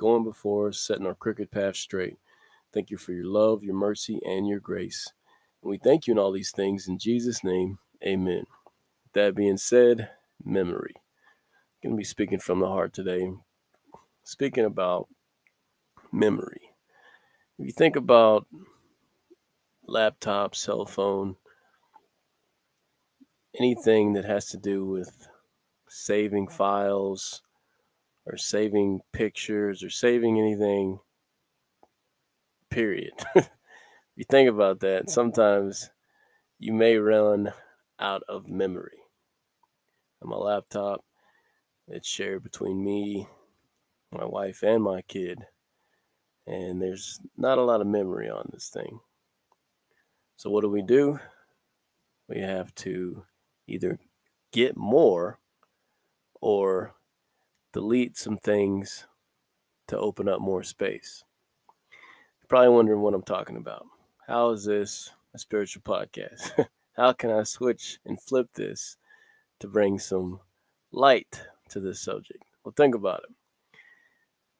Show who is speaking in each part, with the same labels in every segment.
Speaker 1: going before us, setting our crooked path straight. Thank you for your love, your mercy, and your grace. And we thank you in all these things. In Jesus' name, amen. That being said, memory. I'm going to be speaking from the heart today. Speaking about memory. If you think about laptop, cell phone, anything that has to do with saving files, or saving pictures or saving anything, period. if you think about that, sometimes you may run out of memory. On my laptop, it's shared between me, my wife, and my kid. And there's not a lot of memory on this thing. So, what do we do? We have to either get more or delete some things to open up more space. You're probably wondering what I'm talking about. How is this a spiritual podcast? How can I switch and flip this to bring some light to this subject? Well, think about it.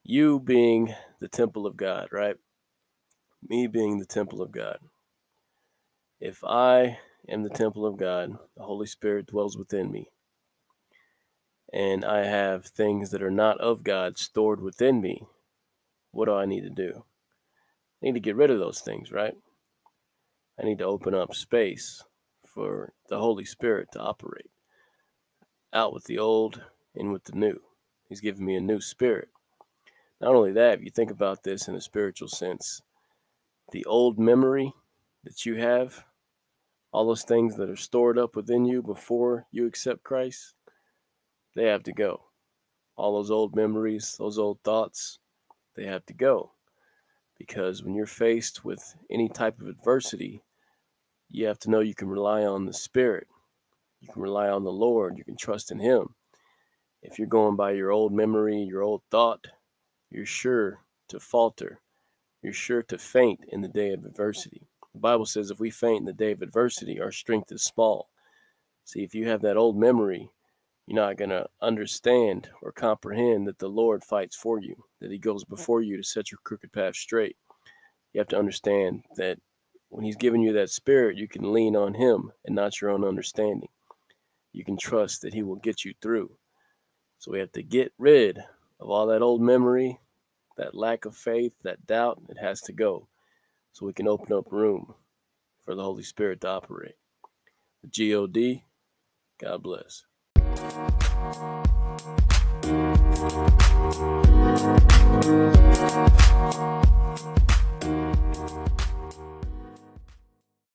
Speaker 1: You being the temple of God, right? Me being the temple of God. If I am the temple of God, the Holy Spirit dwells within me and I have things that are not of God stored within me, what do I need to do? I need to get rid of those things, right? I need to open up space for the Holy Spirit to operate. Out with the old, in with the new. He's given me a new spirit. Not only that, if you think about this in a spiritual sense, the old memory that you have, all those things that are stored up within you before you accept Christ, they have to go. All those old memories, those old thoughts, they have to go. Because when you're faced with any type of adversity, you have to know you can rely on the Spirit. You can rely on the Lord. You can trust in Him. If you're going by your old memory, your old thought, you're sure to falter. You're sure to faint in the day of adversity. The Bible says if we faint in the day of adversity, our strength is small. See, if you have that old memory, you're not going to understand or comprehend that the Lord fights for you, that He goes before you to set your crooked path straight. You have to understand that when He's given you that spirit, you can lean on Him and not your own understanding. You can trust that He will get you through. So we have to get rid of all that old memory, that lack of faith, that doubt. It has to go so we can open up room for the Holy Spirit to operate. The God, God bless. Thank you.